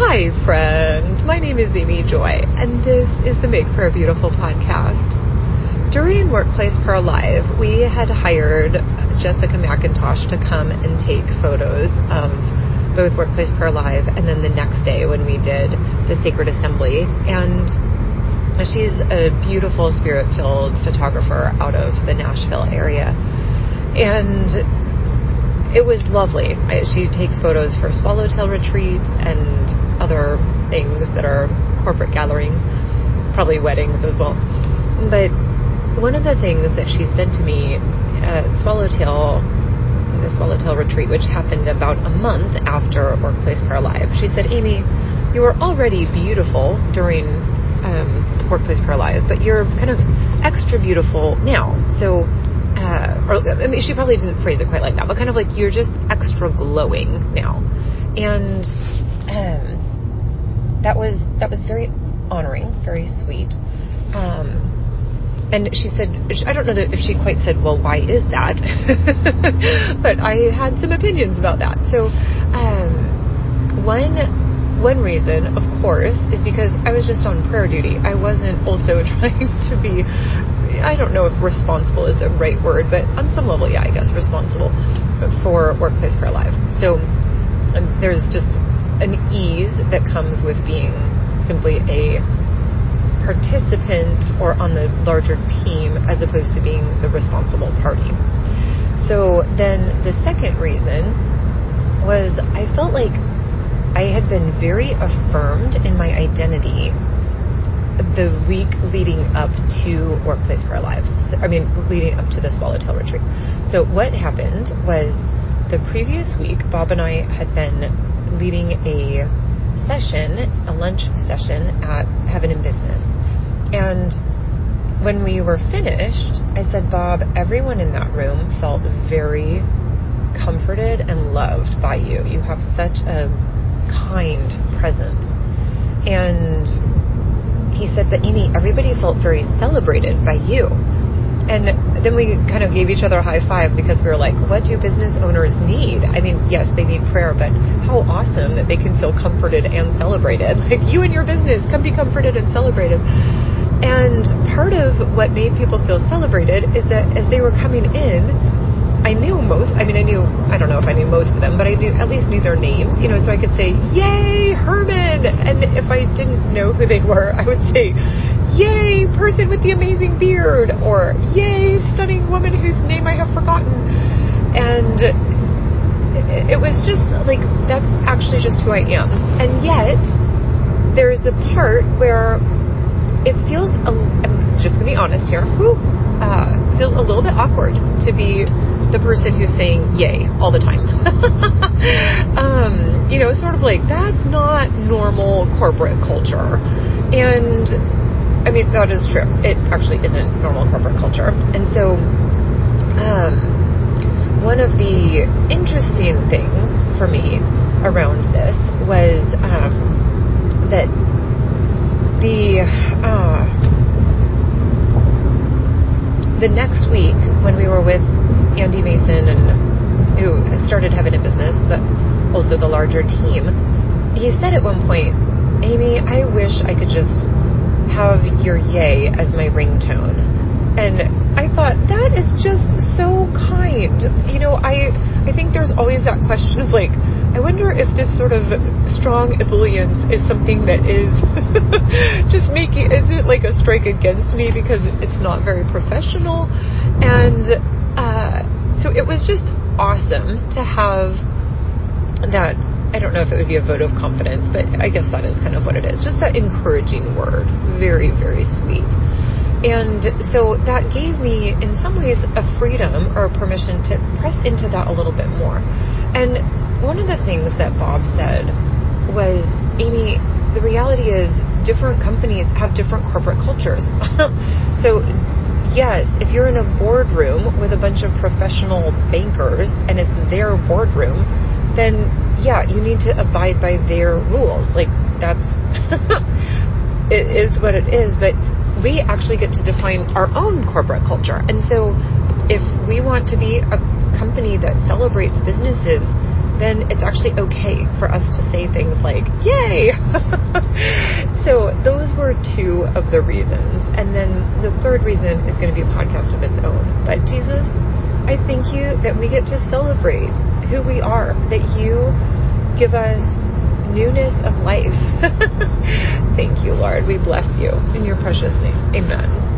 Hi, friend. My name is Amy Joy, and this is the Make for a Beautiful podcast. During Workplace Prayer Live, we had hired Jessica McIntosh to come and take photos of both Workplace Prayer Live and then the next day when we did the Sacred Assembly. And she's a beautiful, spirit filled photographer out of the Nashville area. And it was lovely. She takes photos for swallowtail retreats and other things that are corporate gatherings, probably weddings as well. But one of the things that she said to me at Swallowtail, the Swallowtail retreat, which happened about a month after Workplace Prayer Live, she said, Amy, you were already beautiful during um, Workplace Prayer Live, but you're kind of extra beautiful now. So, uh, or I mean, she probably didn't phrase it quite like that, but kind of like you're just extra glowing now. And um, that was that was very honoring, very sweet. Um, and she said, I don't know if she quite said, well, why is that? but I had some opinions about that. So, um, one one reason, of course, is because I was just on prayer duty. I wasn't also trying to be, I don't know if responsible is the right word, but on some level, yeah, I guess responsible for Workplace Prayer Live. So, there's just an ease that comes with being simply a participant or on the larger team as opposed to being the responsible party. So then the second reason was I felt like I had been very affirmed in my identity the week leading up to Workplace Prayer. So, I mean, leading up to the Swallowtail retreat. So what happened was the previous week, Bob and I had been leading a session, a lunch session at Heaven in Business. And when we were finished, I said, Bob, everyone in that room felt very comforted and loved by you. You have such a kind presence. And he said, but Amy, everybody felt very celebrated by you. And then we kind of gave each other a high five because we were like, what do business owners need? I mean, yes, they need prayer, but how awesome that they can feel comforted and celebrated. Like you and your business can be comforted and celebrated. And part of what made people feel celebrated is that as they were coming in, I knew most, I mean, I knew, I don't know if I knew most of them, but I knew, at least knew their names, you know, so I could say, Yay, Herman! And if I didn't know who they were, I would say, Yay, person with the amazing beard, or Yay, stunning woman whose name I have forgotten. And it was just like, that's actually just who I am. And yet, there's a part where it feels, I'm just to be honest here, whew, uh, feels a little bit awkward to be the person who's saying yay all the time. um, you know, sort of like that's not normal corporate culture. And I mean, that is true. It actually isn't normal corporate culture. And so, um, one of the interesting things for me around this was um, that the uh, the next week when we were with Andy Mason and who started Heaven in Business, but also the larger team, he said at one point, Amy, I wish I could just have your yay as my ringtone. And I thought that is just so kind. You know, I I think there's always that question of like, I wonder if this sort of strong ebullience is something that is just making is it like a strike against me because it's not very professional, and uh, so it was just awesome to have that I don't know if it would be a vote of confidence, but I guess that is kind of what it is. Just that encouraging word. Very, very sweet. And so that gave me, in some ways, a freedom or a permission to press into that a little bit more. And one of the things that Bob said was, Amy, the reality is different companies have different corporate cultures. so yes, if you're in a boardroom with a bunch of professional bankers and it's their boardroom, then yeah, you need to abide by their rules. Like that's it is what it is, but we actually get to define our own corporate culture. And so if we want to be a company that celebrates businesses, then it's actually okay for us to say things like, yay! so those were two of the reasons. And then the third reason is going to be a podcast of its own. But Jesus, I thank you that we get to celebrate who we are, that you give us newness of life. thank you, Lord. We bless you in your precious name. Amen.